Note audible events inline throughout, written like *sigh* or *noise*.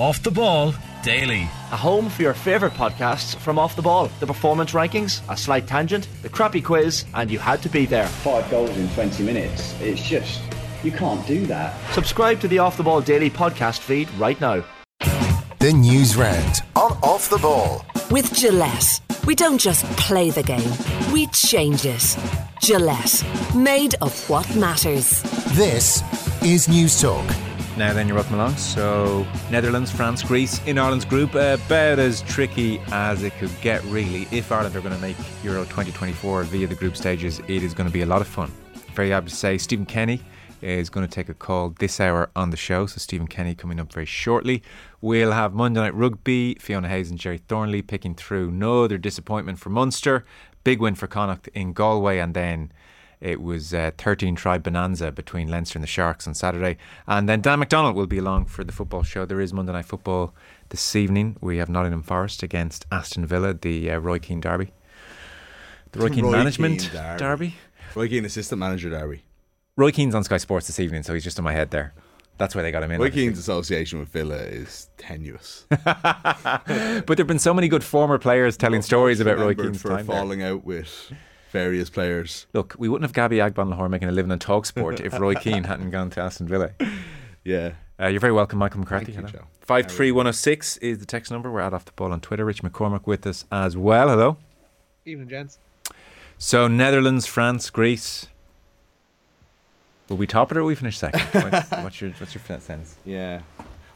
Off the Ball Daily. A home for your favourite podcasts from Off the Ball, the performance rankings, a slight tangent, the crappy quiz, and you had to be there. Five goals in 20 minutes. It's just, you can't do that. Subscribe to the Off the Ball Daily podcast feed right now. The news round on Off the Ball. With Gillette, we don't just play the game, we change it. Gillette, made of what matters. This is News Talk. Now then, you're welcome along. So, Netherlands, France, Greece in Ireland's group, uh, about as tricky as it could get, really. If Ireland are going to make Euro 2024 via the group stages, it is going to be a lot of fun. Very happy to say, Stephen Kenny is going to take a call this hour on the show. So, Stephen Kenny coming up very shortly. We'll have Monday Night Rugby, Fiona Hayes and Gerry Thornley picking through. No other disappointment for Munster. Big win for Connacht in Galway, and then it was a 13 try bonanza between Leinster and the Sharks on Saturday. And then Dan McDonald will be along for the football show. There is Monday Night Football this evening. We have Nottingham Forest against Aston Villa, the uh, Roy Keane derby. The Roy *laughs* Keane Roy management Keane derby. derby. Roy Keane, assistant manager derby. Roy Keane's on Sky Sports this evening, so he's just in my head there. That's why they got him in. Roy obviously. Keane's association with Villa is tenuous. *laughs* but there have been so many good former players telling stories about Roy Keane's for time. there. falling out with various players. Look, we wouldn't have Gabby Agbonlahor making a living on Talk Sport if Roy *laughs* Keane hadn't gone to Aston Villa. Yeah. Uh, you're very welcome, Michael McCarthy. Thank you, Joe. 53106 is the text number. We're at off the ball on Twitter. Rich McCormack with us as well. Hello. Evening, gents. So, Netherlands, France, Greece. Will we top it or will we finish second? *laughs* what's, what's your what's your sense? Yeah.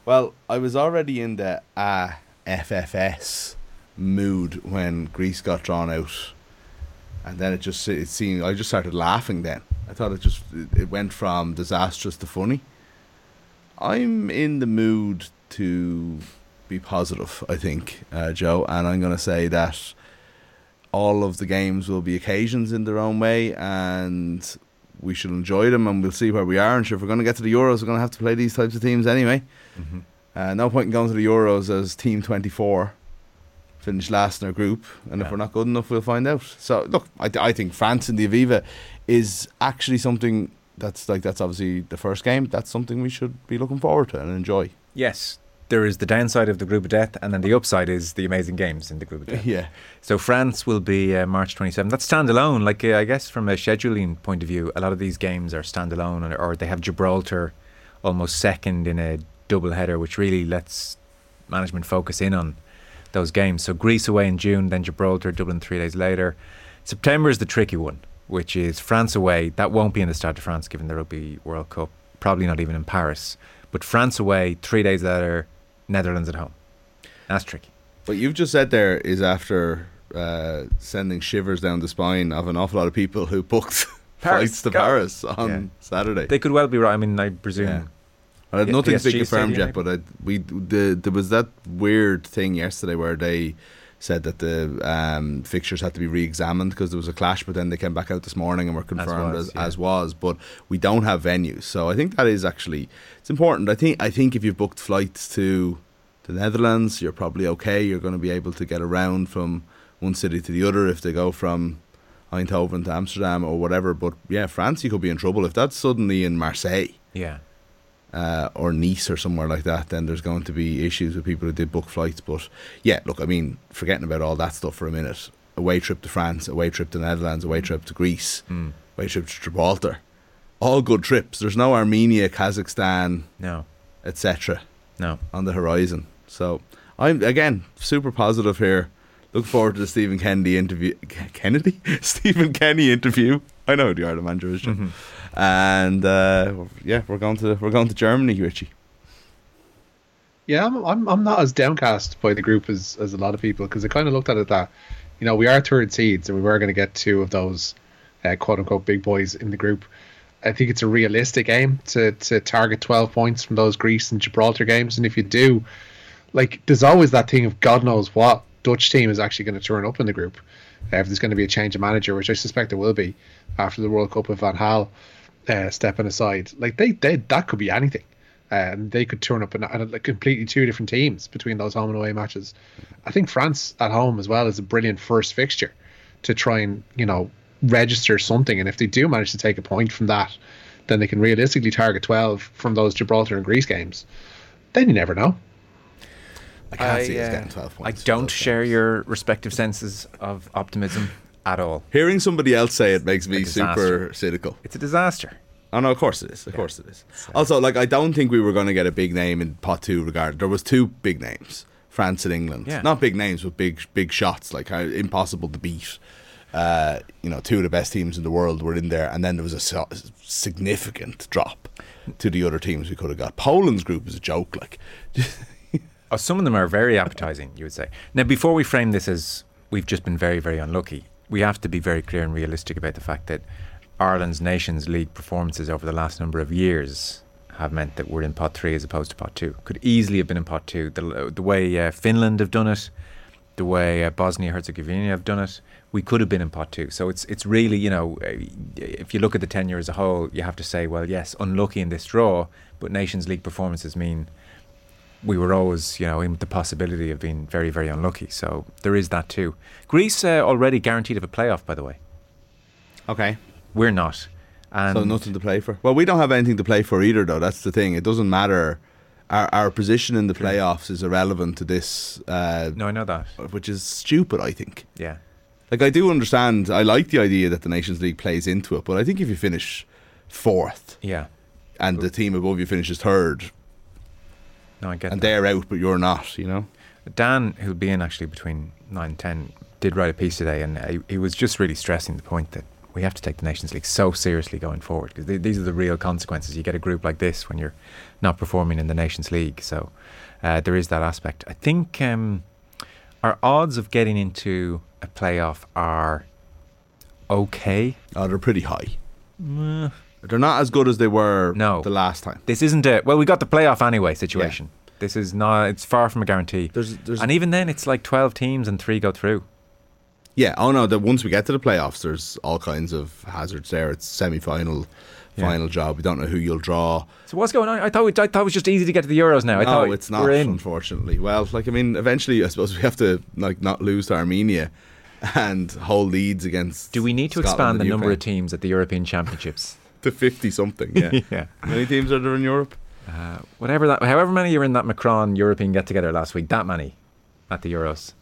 Well, I was already in the uh, FFS mood when Greece got drawn out. And then it just it seemed I just started laughing then. I thought it just it went from disastrous to funny. I'm in the mood to be positive, I think, uh, Joe, and I'm going to say that all of the games will be occasions in their own way, and we should enjoy them, and we'll see where we are. And sure, if we're going to get to the Euros, we're going to have to play these types of teams anyway. Uh, no point in going to the Euros as Team 24, finish last in our group, and if we're not good enough, we'll find out. So, look, I, I think France in the Aviva is actually something that's like that's obviously the first game. That's something we should be looking forward to and enjoy. Yes, there is the downside of the group of death, and then the upside is the amazing games in the group of death. *laughs* Yeah. So France will be uh, March 27th. That's standalone. Like uh, I guess from a scheduling point of view, a lot of these games are standalone, or, or they have Gibraltar almost second in a double header, which really lets management focus in on those games. So Greece away in June, then Gibraltar, Dublin three days later. September is the tricky one, which is France away. That won't be in the Stade de France given the Rugby World Cup. Probably not even in Paris. But France away, three days later, Netherlands at home. That's tricky. What you've just said there is after uh, sending shivers down the spine of an awful lot of people who booked *laughs* Paris, flights to go. Paris on Yeah. Saturday. They could well be right. I mean, I presume. Yeah. I had nothing's been confirmed yet, but I, we the, there was that weird thing yesterday where they said that the um, fixtures had to be re-examined because there was a clash, but then they came back out this morning and were confirmed was, as, yeah. as was. But we don't have venues, so I think that is actually it's important. I think I think if you've booked flights to the Netherlands, you're probably okay. You're going to be able to get around from one city to the other if they go from Eindhoven to Amsterdam or whatever. But yeah, France, you could be in trouble if that's suddenly in Marseille Yeah. Uh, or Nice or somewhere like that, then there's going to be issues with people who did book flights. But yeah, look, I mean, forgetting about all that stuff for a minute, away trip to France, away trip to the Netherlands, away trip to Greece, Mm. away trip to Gibraltar, all good trips. There's no Armenia, Kazakhstan, No. etc. No. on the horizon. So I'm again super positive here. Look forward to the Stephen Kennedy interview. Kennedy, *laughs* Stephen Kenny interview. I know who the Ireland manager is, Jim. Mm-hmm. and uh, yeah, we're going to we're going to Germany, Richie. Yeah, I'm, I'm I'm not as downcast by the group as, as a lot of people because I kind of looked at it that, you know, we are third seeds and we were going to get two of those uh, quote unquote big boys in the group. I think it's a realistic aim to, to target 12 points from those Greece and Gibraltar games. And if you do, like, there's always that thing of God knows what Dutch team is actually going to turn up in the group. Uh, if there's going to be a change of manager, which I suspect there will be after the World Cup with Van Gaal uh, stepping aside, like they, they that could be anything, and they could turn up in, in a, completely two different teams between those home and away matches. I think France at home as well is a brilliant first fixture to try and you know register something, and if they do manage to take a point from that, then they can realistically target twelve from those Gibraltar and Greece games. Then you never know. I can't see us uh, getting 12 I don't share games. your respective senses of optimism at all. Hearing somebody else say it makes me super cynical. It's a disaster. Oh no, of course it is. Of course it is. Also, like I don't think we were going to get a big name in pot two. Regard there was two big names, France and England. Yeah. Not big names, but big big shots. Like how impossible to beat. Uh, you know, two of the best teams in the world were in there, and then there was a so- significant drop to the other teams we could have got. Poland's group is a joke. Like, *laughs* Oh, some of them are very appetizing, you would say. Now, before we frame this as we've just been very, very unlucky, we have to be very clear and realistic about the fact that Ireland's Nations League performances over the last number of years have meant that we're in pot three as opposed to pot two. Could easily have been in pot two. The, the way uh, Finland have done it, the way uh, Bosnia Herzegovina have done it, we could have been in pot two. So it's it's really you know uh, if you look at the tenure as a whole, you have to say well yes, unlucky in this draw, but Nations League performances mean we were always, you know, in the possibility of being very, very unlucky. So there is that too. Greece uh, already guaranteed of a playoff, by the way. okay, We're not. And so nothing to play for. Well, we don't have anything to play for either, though. That's the thing. It doesn't matter. Our our position in the playoffs is irrelevant to this. Uh, no, I know that. which is stupid. I think. Yeah. Like I do understand. I like the idea that the Nations League plays into it, but I think if you finish fourth Yeah. and the team above you finishes third, No, I get and that. they're out, but you're not, you know. Dan, who'll be in actually between 9 and 10, did write a piece today, and he, he was just really stressing the point that we have to take the Nations League so seriously going forward because th- these are the real consequences. You get a group like this when you're not performing in the Nations League. So uh, there is that aspect. I think um, our odds of getting into a playoff are okay. Oh, they're pretty high. They're not as good as they were No. the last time. This isn't a well, we got the playoff anyway situation. This is not. It's far from a guarantee. There's, there's, and even then, it's like twelve teams and three go through. yeah. Oh no, that once we get to the playoffs, there's all kinds of hazards there. It's semi-final, Yeah. final job. We don't know who you'll draw. So what's going on? I thought we, I thought it was just easy to get to the Euros now. I no, thought it's not. We're in. Unfortunately, well, like I mean, eventually, I suppose we have to like not lose to Armenia and hold leads against. Do we need to Scotland expand the number of teams at the European Championships? *laughs* to fifty something? Yeah. *laughs* yeah. How many teams are there in Europe? Uh, whatever that, however many you're in that Macron European get together last week, that many at the Euros.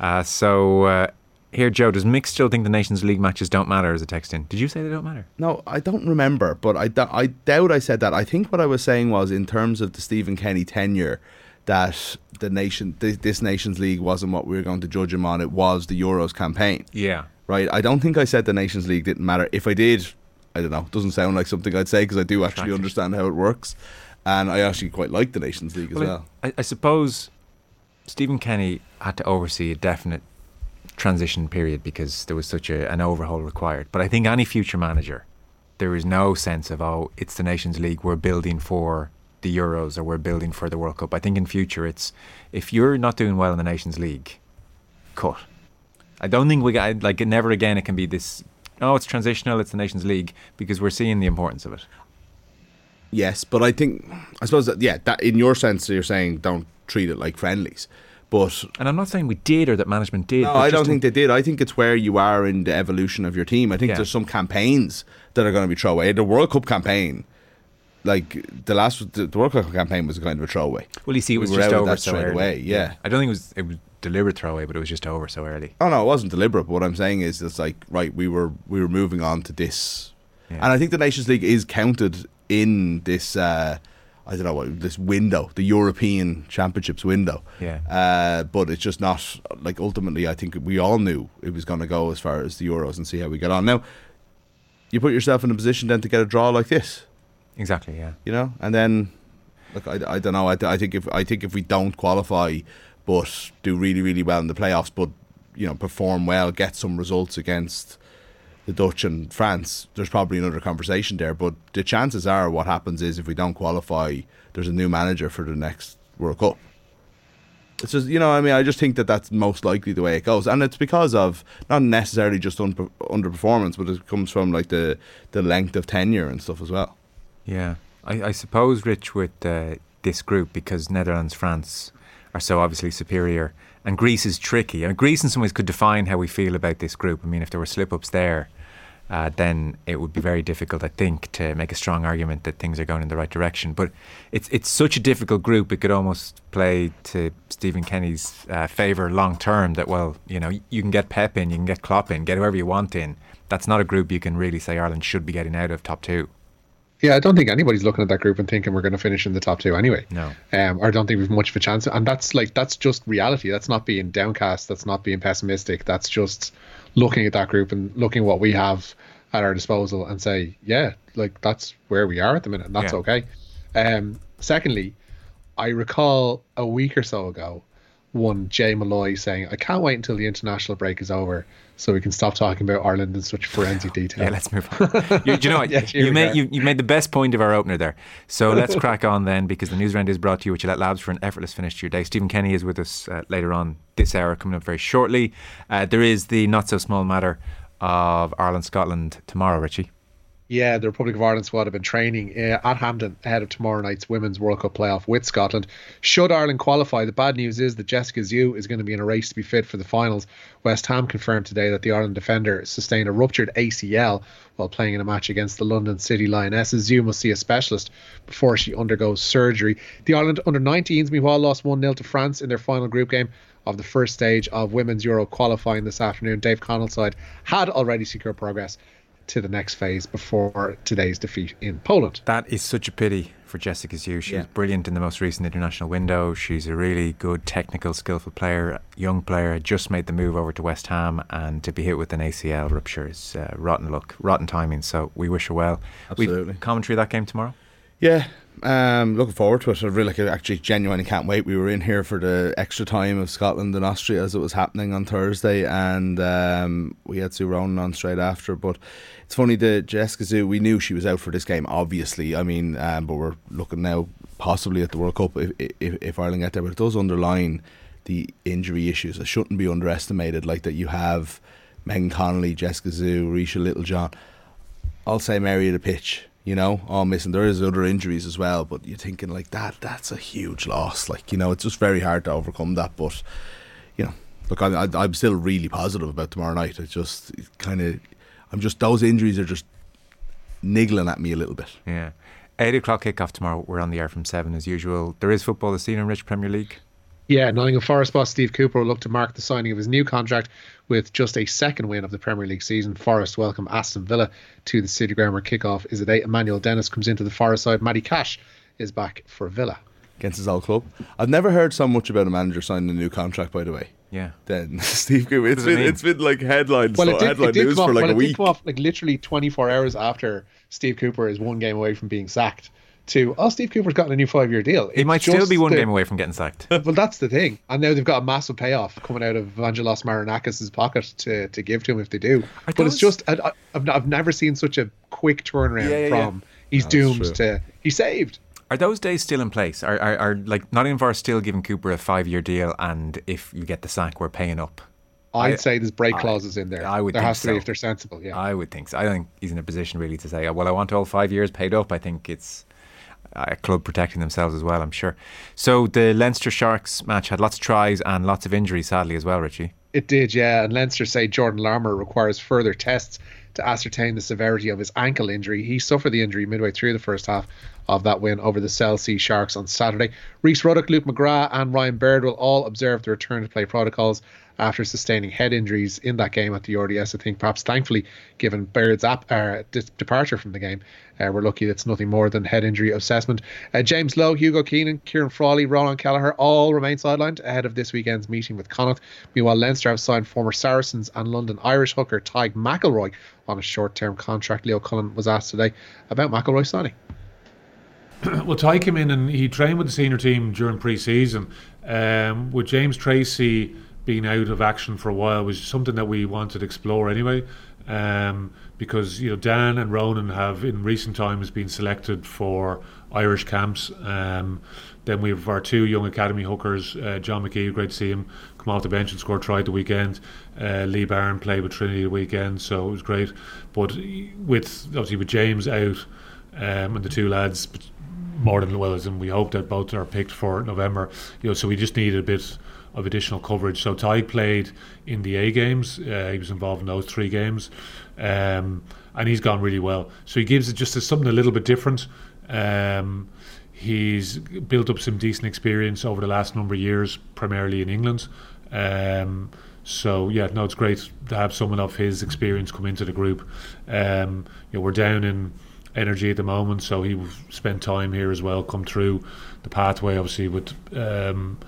Uh, so uh, here, Joe, does Mick still think the Nations League matches don't matter? As a text in, did you say they don't matter? No, I don't remember, but I, dou- I doubt I said that. I think what I was saying was in terms of the Stephen Kenny tenure, that the nation, th- this Nations League wasn't what we were going to judge him on. It was the Euros campaign, Yeah. right? I don't think I said the Nations League didn't matter. If I did, I don't know. Doesn't sound like something I'd say because I do actually understand how it works, and I actually quite like the Nations League as well. I, I suppose Stephen Kenny had to oversee a definite transition period because there was such a, an overhaul required. But I think any future manager, there is no sense of oh, it's the Nations League. We're building for the Euros or we're building for the World Cup. I think in future it's if you're not doing well in the Nations League, cut. I don't think we got like never again. It can be this. Oh, it's transitional. It's the Nations League because we're seeing the importance of it. Yes, but I think I suppose that yeah, that in your sense you're saying don't treat it like friendlies, but And I'm not saying we did or that management did. No, I don't think they did. I think it's where you are in the evolution of your team. I think Yeah. there's some campaigns that are going to be thrown away. The World Cup campaign, like the last, the, the World Cup campaign was kind of a throwaway. Well, you see, it was were just over that so straight early. away, yeah. I don't think it was it was deliberate throwaway, but it was just over so early. Oh no, it wasn't deliberate. But what I'm saying is, it's like right, we were we were moving on to this, Yeah. and I think the Nations League is counted in this. Uh, I don't know what this window, the European Championships window. Yeah. Uh, but it's just not like ultimately. I think we all knew it was going to go as far as the Euros and see how we get on. Now, you put yourself in a position then to get a draw like this, Exactly. Yeah. you know, and then look, I, I don't know. I, I think if I think if we don't qualify, but do really really well in the playoffs, but you know perform well, get some results against the Dutch and France, there's probably another conversation there. But the chances are, what happens is if we don't qualify, there's a new manager for the next World Cup. It's just you know, I mean, I just think that that's most likely the way it goes, and it's because of not necessarily just un- underperformance, but it comes from like the the length of tenure and stuff as well. Yeah. I, I suppose, Rich, with uh, this group, because Netherlands, France are so obviously superior, and Greece is tricky. I mean, Greece, in some ways, could define how we feel about this group. I mean, if there were slip ups there, uh, then it would be very difficult, I think, to make a strong argument that things are going in the right direction. But it's it's such a difficult group; it could almost play to Stephen Kenny's uh, favour long term. That well, you know, you can get Pep in, you can get Klopp in, get whoever you want in. That's not a group you can really say Ireland should be getting out of top two. Yeah, I don't think anybody's looking at that group and thinking we're going to finish in the top two anyway. No. Um, or I don't think we've much of a chance. And that's like that's just reality. That's not being downcast. That's not being pessimistic. That's just looking at that group and looking what we have at our disposal and say, yeah, like that's where we are at the minute, and that's Yeah. okay. Um, secondly, I recall a week or so ago, one Jay Molloy saying, "I can't wait until the international break is over, so we can stop talking about Ireland in such forensic detail." Yeah, let's move on. you, do you know what? *laughs* Yeah, you, made, you, you made the best point of our opener there. So *laughs* let's crack on then, because the news round is brought to you with Gillette Labs for an effortless finish to your day. Stephen Kenny is with us uh, later on this hour, coming up very shortly. Uh, there is the not so small matter of Ireland Scotland tomorrow, Richie. Yeah, the Republic of Ireland squad have been training uh, at Hampden ahead of tomorrow night's Women's World Cup playoff with Scotland. Should Ireland qualify, the bad news is that Jessica Ziu is going to be in a race to be fit for the finals. West Ham confirmed today that the Ireland defender sustained a ruptured ACL while playing in a match against the London City Lionesses. Ziu must see a specialist before she undergoes surgery. The Ireland under 19s, meanwhile, lost 1 0 to France in their final group game of the first stage of Women's Euro qualifying this afternoon. Dave Connell's side had already secured progress to the next phase before today's defeat in Poland. That is such a pity for Jessica Ziu. She was brilliant in the most recent international window. She's a really good, technical, skillful player, young player. Just made the move over to West Ham, and to be hit with an ACL rupture is uh, rotten luck, rotten timing. So we wish her well. We've Absolutely. commentary that game tomorrow. Yeah, um, looking forward to it. I really, like, actually, genuinely can't wait. We were in here for the extra time of Scotland and Austria as it was happening on Thursday, and um, we had Sue Ronan on straight after. But it's funny that Jessica Ziu, we knew she was out for this game, obviously. I mean, um, but we're looking now possibly at the World Cup if, if, if Ireland get there. But it does underline the injury issues. It shouldn't be underestimated. Like that, you have Megan Connolly, Jessica Ziu, Ruesha Littlejohn. I'll say Mary of the pitch, you know, all missing. There is other injuries as well, but you're thinking like that, that's a huge loss. Like, you know, it's just very hard to overcome that. But, you know, look, I, I, I'm still really positive about tomorrow night. It's just kind of, I'm just, those injuries are just niggling at me a little bit. Yeah. Eight o'clock kickoff tomorrow. We're on the air from seven as usual. There is football this evening, Rich Premier League. Yeah, Nottingham Forest boss Steve Cooper will look to mark the signing of his new contract with just a second win of the Premier League season. Forest welcome Aston Villa to the City Ground where kickoff is at 8. Emmanuel Dennis comes into the Forest side. Matty Cash is back for Villa. Against his old club. I've never heard so much about a manager signing a new contract, by the way. Yeah. Then *laughs* Steve Cooper. It's does it been, mean? it's been like headlines, Well, it did, headline it did news come off, for like well, a it did come off like literally 24 hours after Steve Cooper is one game away from being sacked to, oh, Steve Cooper's gotten a new five year deal. He might still be one the- game away from getting sacked. *laughs* well, that's the thing. And now they've got a massive payoff coming out of Evangelos Marinakis' pocket to, to give to him if they do. Are but it's just, I, I- I've, I've never seen such a quick turnaround Yeah, yeah, yeah. from he's That's doomed to he's saved. Are those days still in place? Are, are, are like Nottingham Forest still giving Cooper a five year deal, and if you get the sack, we're paying up? I'd I- say there's break I- clauses in there. I would There think has to so. be if they're sensible. Yeah. I would think so. I don't think he's in a position really to say, well, I want all five years paid up. I think it's Uh, a club protecting themselves as well, I'm sure. So the Leinster Sharks match had lots of tries and lots of injuries, sadly, as well, Richie. It did, yeah. And Leinster say Jordan Larmour requires further tests to ascertain the severity of his ankle injury. He suffered the injury midway through the first half of that win over the Cell Sharks on Saturday. Rhys Ruddock, Luke McGrath, and Ryan Baird will all observe the return to play protocols after sustaining head injuries in that game at the RDS. I think perhaps thankfully, given Baird's ap- uh, dis- departure from the game, uh, we're lucky that's nothing more than head injury assessment. Uh, James Lowe, Hugo Keenan, Ciarán Frawley, Ronan Kelleher all remain sidelined ahead of this weekend's meeting with Connacht. Meanwhile, Leinster have signed former Saracens and London Irish hooker Tyg McElroy on a short-term contract. Leo Cullen was asked today about McElroy signing. *clears throat* well, Ty came in and he trained with the senior team during pre-season. Um, with James Tracy being out of action for a while was something that we wanted to explore anyway, um, because you know Dan and Ronan have in recent times been selected for Irish camps. Um, then we have our two young academy hookers, uh, John McKee, great to see him come off the bench and score try the weekend. Uh, Lee Barron played with Trinity the weekend, so it was great. But with obviously with James out um, and the two lads more than well as and we hope that both are picked for November. You know, so we just needed a bit of additional coverage. So Ty played in the A games. Uh, he was involved in those three games, um, and he's gone really well. So he gives it just something a little bit different. Um, he's built up some decent experience over the last number of years, primarily in England. Um, so yeah, no, it's great to have someone of his experience come into the group. Um, you know, we're down in energy at the moment, so he spent time here as well, come through the pathway, obviously with um,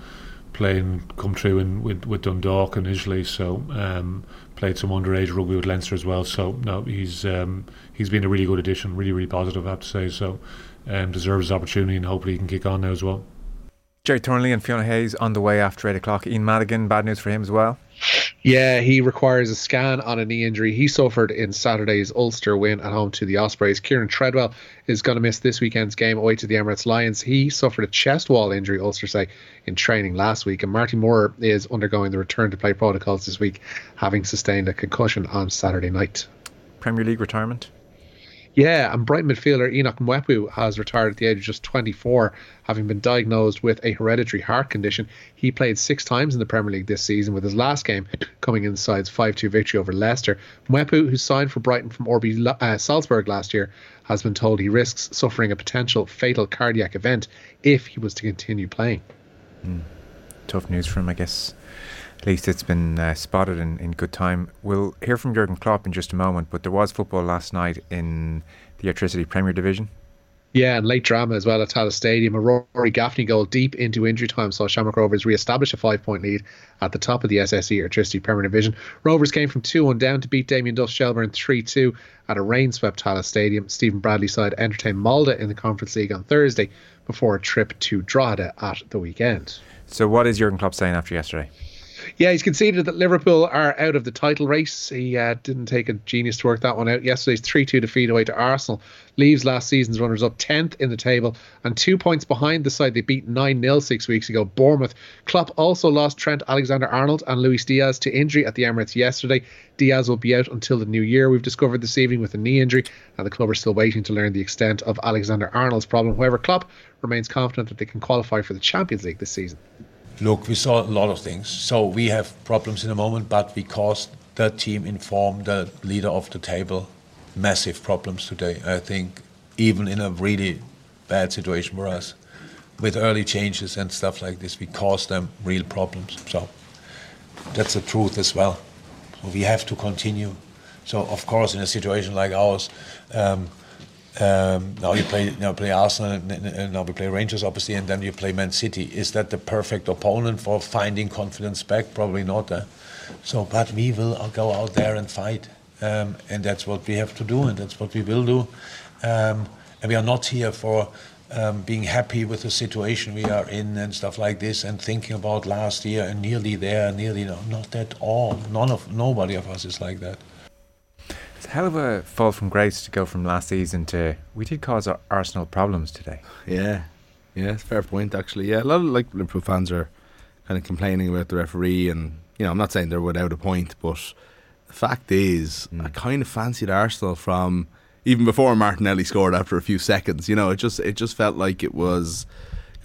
playing, come through in, with with Dundalk initially. So um, played some underage rugby with Leinster as well. So no, he's um, he's been a really good addition, really really positive, I have to say. So um, deserves his opportunity, and hopefully he can kick on now as well. Gerry Thornley and Fiona Hayes on the way after 8 o'clock. Ian Madigan, bad news for him as well. Yeah, he requires a scan on a knee injury he suffered in Saturday's Ulster win at home to the Ospreys. Kieran Treadwell is going to miss this weekend's game away to the Emirates Lions. He suffered a chest wall injury, Ulster say, in training last week. And Marty Moore is undergoing the return to play protocols this week, having sustained a concussion on Saturday night. Premier League retirement? Yeah, and Brighton midfielder Enoch Mwepu has retired at the age of just 24, having been diagnosed with a hereditary heart condition. He played six times in the Premier League this season, with his last game coming in the side's 5 2 victory over Leicester. Mwepu, who signed for Brighton from RB uh, Salzburg last year, has been told he risks suffering a potential fatal cardiac event if he was to continue playing. Mm. Tough news for him, I guess. At least it's been uh, spotted in, in good time. We'll hear from Jurgen Klopp in just a moment, but there was football last night in the Airtricity Premier Division. Yeah, and late drama as well at Tallaght Stadium. A Rory Gaffney goal deep into injury time saw Shamrock Rovers re establish a five point lead at the top of the SSE Airtricity Premier Division. Rovers came from 2 1 down to beat Damien Duff Shelbourne 3 2 at a rain swept Tallaght Stadium. Stephen Bradley side entertained Molde in the Conference League on Thursday before a trip to Drogheda at the weekend. So, what is Jurgen Klopp saying after yesterday? Yeah, he's conceded that Liverpool are out of the title race. He uh, didn't take a genius to work that one out. Yesterday's 3 2 defeat away to Arsenal leaves last season's runners up 10th in the table and two points behind the side they beat 9 0 six weeks ago, Bournemouth. Klopp also lost Trent Alexander Arnold and Luis Diaz to injury at the Emirates yesterday. Diaz will be out until the new year, we've discovered this evening, with a knee injury, and the club are still waiting to learn the extent of Alexander Arnold's problem. However, Klopp remains confident that they can qualify for the Champions League this season. Look, we saw a lot of things. So we have problems in the moment, but because the team informed the leader of the table massive problems today. I think even in a really bad situation for us, with early changes and stuff like this, we caused them real problems. So that's the truth as well. So we have to continue. So of course, in a situation like ours, um, um, now you play now play Arsenal, and now we play Rangers, obviously, and then you play Man City. Is that the perfect opponent for finding confidence back? Probably not. Uh. So, but we will go out there and fight, um, and that's what we have to do, and that's what we will do. Um, and we are not here for um, being happy with the situation we are in and stuff like this, and thinking about last year and nearly there, nearly no, not at all. None of nobody of us is like that. It's a hell of a fall from grace to go from last season to we did cause our Arsenal problems today. Yeah, yeah, fair point actually. Yeah, a lot of like Liverpool fans are kind of complaining about the referee, and you know I'm not saying they're without a point, but the fact is mm. I kind of fancied Arsenal from even before Martinelli scored after a few seconds. You know, it just it just felt like it was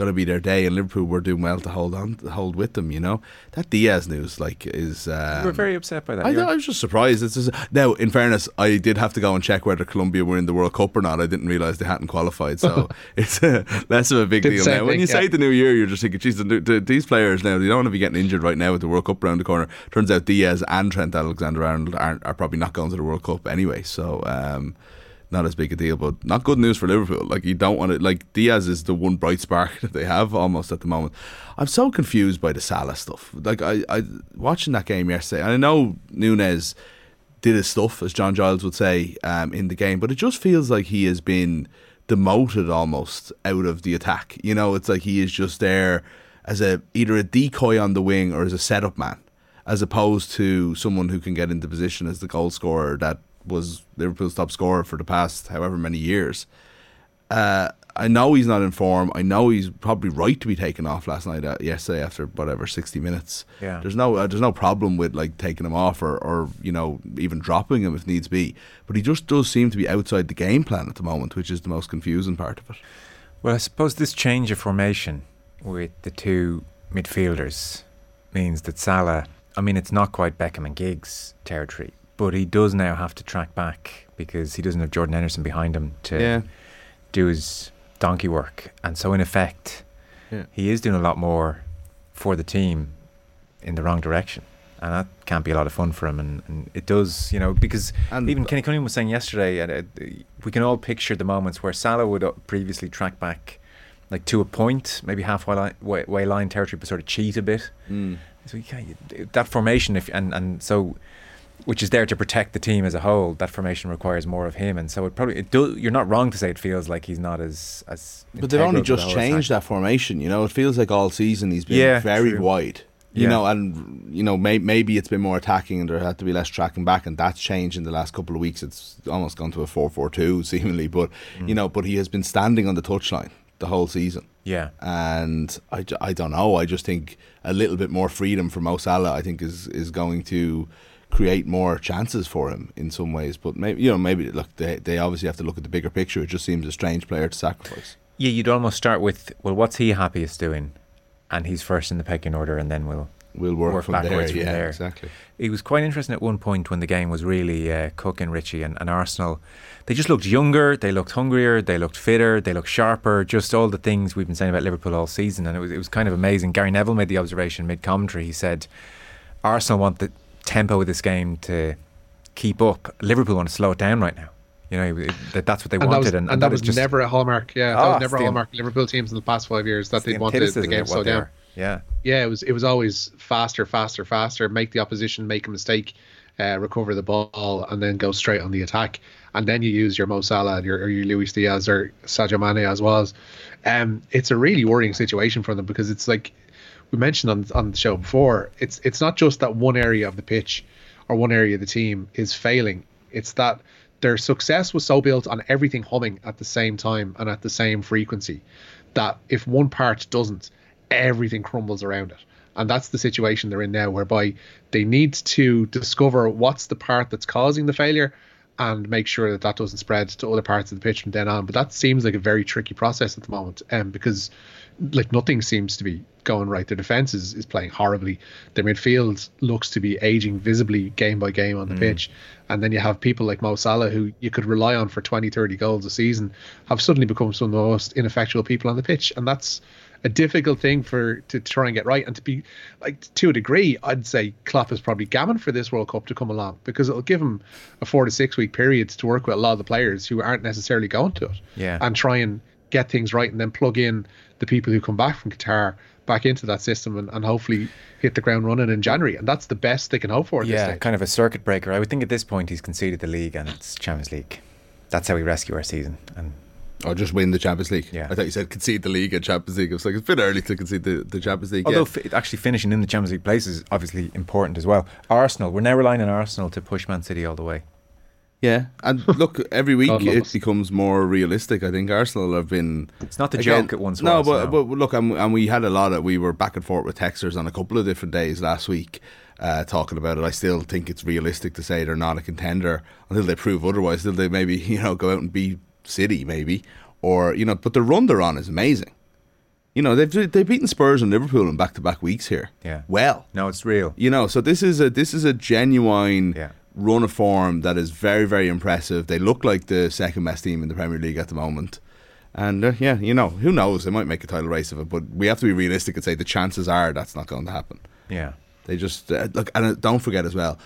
going to be their day, and Liverpool were doing well to hold on, to hold with them. You know that Diaz news, like, is. Um, we're very upset by that. I, I was just surprised. It's just, now, in fairness, I did have to go and check whether Colombia were in the World Cup or not. I didn't realise they hadn't qualified, so *laughs* it's uh, less of a big deal now. When you yeah. say the new year, you're just thinking, geez, these players now they don't want to be getting injured right now with the World Cup around the corner. Turns out Diaz and Trent Alexander-Arnold are probably not going to the World Cup anyway. So. Um, not as big a deal, but not good news for Liverpool. Like you don't want to like Diaz is the one bright spark *laughs* that they have almost at the moment. I'm so confused by the Salah stuff. Like I, I watching that game yesterday, and I know Nunez did his stuff, as John Giles would say, um, in the game, but it just feels like he has been demoted almost out of the attack. You know, it's like he is just there as a either a decoy on the wing or as a setup man, as opposed to someone who can get into position as the goal scorer that was Liverpool's top scorer for the past however many years. Uh, I know he's not in form. I know he's probably right to be taken off last night, uh, yesterday after whatever sixty minutes. Yeah. There's no uh, there's no problem with like taking him off or, or you know even dropping him if needs be. But he just does seem to be outside the game plan at the moment, which is the most confusing part of it. Well, I suppose this change of formation with the two midfielders means that Salah. I mean, it's not quite Beckham and Giggs territory, but he does now have to track back because he doesn't have Jordan Henderson behind him to Yeah. do his donkey work, and so in effect, Yeah. he is doing a lot more for the team in the wrong direction. And that can't be a lot of fun for him, and, and it does, you know, because And- even Kenny Cunningham was saying yesterday, and uh, we can all picture the moments where Salah would uh, previously track back, like to a point, maybe halfway line, way, way line territory, but sort of cheat a bit. Mm. So you can't, that formation, if and and so, which is there to protect the team as a whole. That formation requires more of him, and so it probably it do. You're not wrong to say it feels like he's not as as. But they've only integral to the just changed that formation. You know, it feels like all season he's been Yeah, very true. wide. You Yeah. know, and you know, may, maybe it's been more attacking, and there had to be less tracking back, and that's changed in the last couple of weeks. It's almost gone to a four-four-two *laughs* seemingly, but Mm. you know, but he has been standing on the touchline the whole season. Yeah. and I, I don't know. I just think a little bit more freedom for Mo Salah, I think, is is going to create more chances for him in some ways. But maybe you know, maybe look, they they obviously have to look at the bigger picture. It just seems a strange player to sacrifice. Yeah, you'd almost start with well, what's he happiest doing, and he's first in the pecking order, and then we'll We'll work, from there. backwards Yeah, from there. exactly. It was quite interesting at one point when the game was really uh, and Richie and, and Arsenal. They just looked younger, they looked hungrier, they looked fitter, they looked sharper. Just all the things we've been saying about Liverpool all season, and it was it was kind of amazing. Gary Neville made the observation mid commentary. He said, "Arsenal want the tempo of this game to keep up. Liverpool want to slow it down right now. You know that that's what they and that wanted, was, and, and, that was just never a hallmark. Yeah, that Ah, was never a the- hallmark. Liverpool teams in the past five years that it's the they wanted the game of slowed down. are. Yeah, Yeah, it was it was always faster, faster, faster. Make the opposition make a mistake, uh, recover the ball, and then go straight on the attack. And then you use your Mo Salah, and your, or your Luis Diaz, or Sadio Mane as well. As, um, it's a really worrying situation for them because it's like we mentioned on on the show before. It's it's not just that one area of the pitch or one area of the team is failing. It's that their success was so built on everything humming at the same time and at the same frequency that if one part doesn't, everything crumbles around it. And that's the situation they're in now, whereby they need to discover what's the part that's causing the failure and make sure that that doesn't spread to other parts of the pitch from then on. But that seems like a very tricky process at the moment, um, because like nothing seems to be going right. Their defense is, is playing horribly. Their midfield looks to be aging visibly game by game on the hmm. pitch. And then you have people like Mo Salah, who you could rely on for 20, 30 goals a season, have suddenly become some of the most ineffectual people on the pitch. And that's a difficult thing for to try and get right. And to be like to a degree, I'd say Klopp is probably gammon for this World Cup to come along because it'll give him a four to six week period to work with a lot of the players who aren't necessarily going to it Yeah. and try and get things right and then plug in the people who come back from Qatar back into that system and, and hopefully hit the ground running in January. And that's the best they can hope for at yeah, stage. kind of a circuit breaker. I would think at this point he's conceded the league and it's Champions League. That's how we rescue our season. And Or just win the Champions League. Yeah. I thought you said concede the league and Champions League. I was like, it's a bit early to concede the, the Champions League. although yeah. fi- actually finishing in the Champions League place is obviously important as well. Arsenal, we're now relying on Arsenal to push Man City all the way. Yeah, and *laughs* look, every week God it us. becomes more realistic. I think Arsenal have been. It's not the again- joke it once no, but, no. but look, and, and we had a lot of we were back and forth with texters on a couple of different days last week, uh, talking about it. I still think it's realistic to say they're not a contender until they prove otherwise. Until they maybe *laughs* you know go out and beat City, maybe, or you know, but the run they're on is amazing. You know, they've they've beaten Spurs and Liverpool in back to back weeks here. Yeah. well, no, it's real. you know, so this is a this is a genuine Yeah. Run of form that is very very impressive. They look like the second best team in the Premier League at the moment, and uh, yeah, you know, who knows? They might make a title race of it, but we have to be realistic and say the chances are that's not going to happen. Yeah. They just uh, look, and uh, don't forget as well.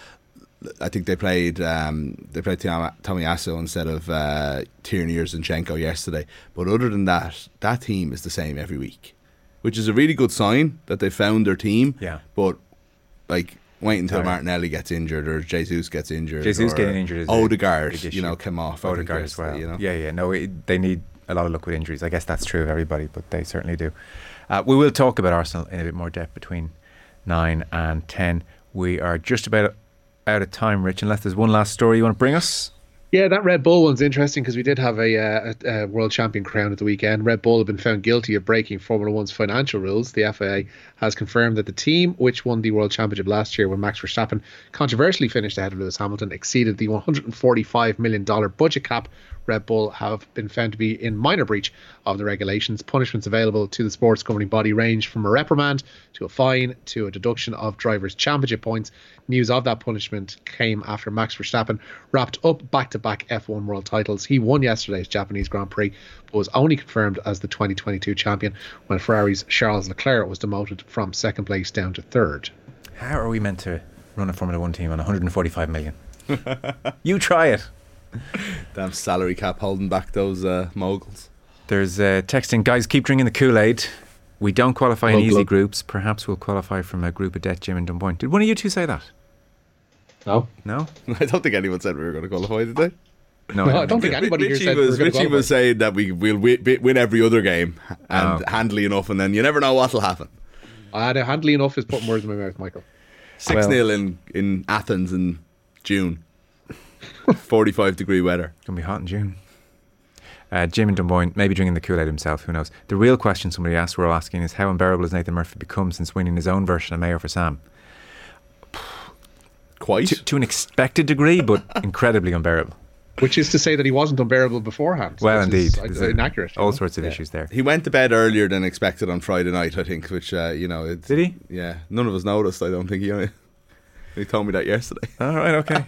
I think they played um, they played Tommy Tomiyasu instead of uh, Tierney or Zinchenko yesterday. But other than that, that team is the same every week, which is a really good sign that they found their team. Yeah. But like, wait until. Martinelli gets injured or Jesus gets injured. Jesus or getting injured is Odegaard, you know, come off. Odegaard as well. You know, Yeah, yeah. No, it, they need a lot of luck with injuries. I guess that's true of everybody, but they certainly do. Uh, we will talk about Arsenal in a bit more depth between nine and ten. We are just about out of time, Rich. Unless there's one last story you want to bring us. Yeah, that Red Bull one's interesting because we did have a, uh, a, a world champion crown at the weekend. Red Bull have been found guilty of breaking Formula One's financial rules. The FIA has confirmed that the team, which won the world championship last year when Max Verstappen controversially finished ahead of Lewis Hamilton, exceeded the $145 million budget cap. Red Bull have been found to be in minor breach of the regulations. Punishments available to the sports governing body range from a reprimand to a fine to a deduction of drivers' championship points. News of that punishment came after Max Verstappen wrapped up back to back F1 world titles. He won yesterday's Japanese Grand Prix, but was only confirmed as the 2022 champion when Ferrari's Charles Leclerc was demoted from second place down to third. How are we meant to run a Formula One team on 145 million? *laughs* you try it. *laughs* Damn salary cap holding back those uh, moguls. There's uh, texting, guys, keep drinking the Kool Aid. We don't qualify in easy glug. groups. Perhaps we'll qualify from a group of death, Jim and Dunboyne. Did one of you two say that? No, No? *laughs* I don't think anyone said we were going to qualify, did they? No, no I don't think anybody here Richie said was, we were Richie was saying that we will win, win every other game and Oh. handily enough, and then you never know what'll happen. I had a handily enough is putting words in my mouth, Michael. 6 Well- 0 in, in Athens in June. *laughs* 45 degree weather. Going to be hot in June. Uh, Jim and Dunboyne, maybe drinking the Kool Aid himself, who knows? The real question somebody asked, we're all asking, is how unbearable has Nathan Murphy become since winning his own version of Mayor for Sam? Quite. To, to an expected degree, but *laughs* incredibly unbearable. Which is to say that he wasn't unbearable beforehand. Well, This indeed. is, uh, inaccurate. All know? sorts of Yeah. issues there. He went to bed earlier than expected on Friday night, I think, which, uh, you know. It's, Did he? Yeah. None of us noticed, I don't think. He, only, *laughs* he told me that yesterday. All right, okay.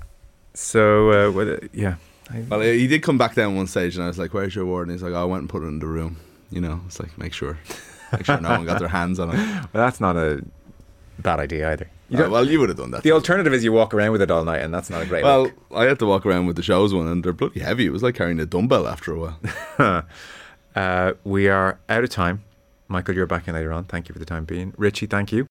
*laughs* so, uh, what, uh, yeah. I- Well, he did come back down one stage, and I was like, "Where's your award?" And he's like, oh, "I went and put it in the room." You know, it's like make sure, make sure no one got their hands on it. well, that's not a bad idea either. Uh, well, you would have done that. the alternative is you walk around with it all night, and that's not a great well, look. I had to walk around with the shows one, and they're bloody heavy. It was like carrying a dumbbell after a while. *laughs* Uh, we are out of time. Michael, you're back in later on. Thank you for the time being. Richie, thank you.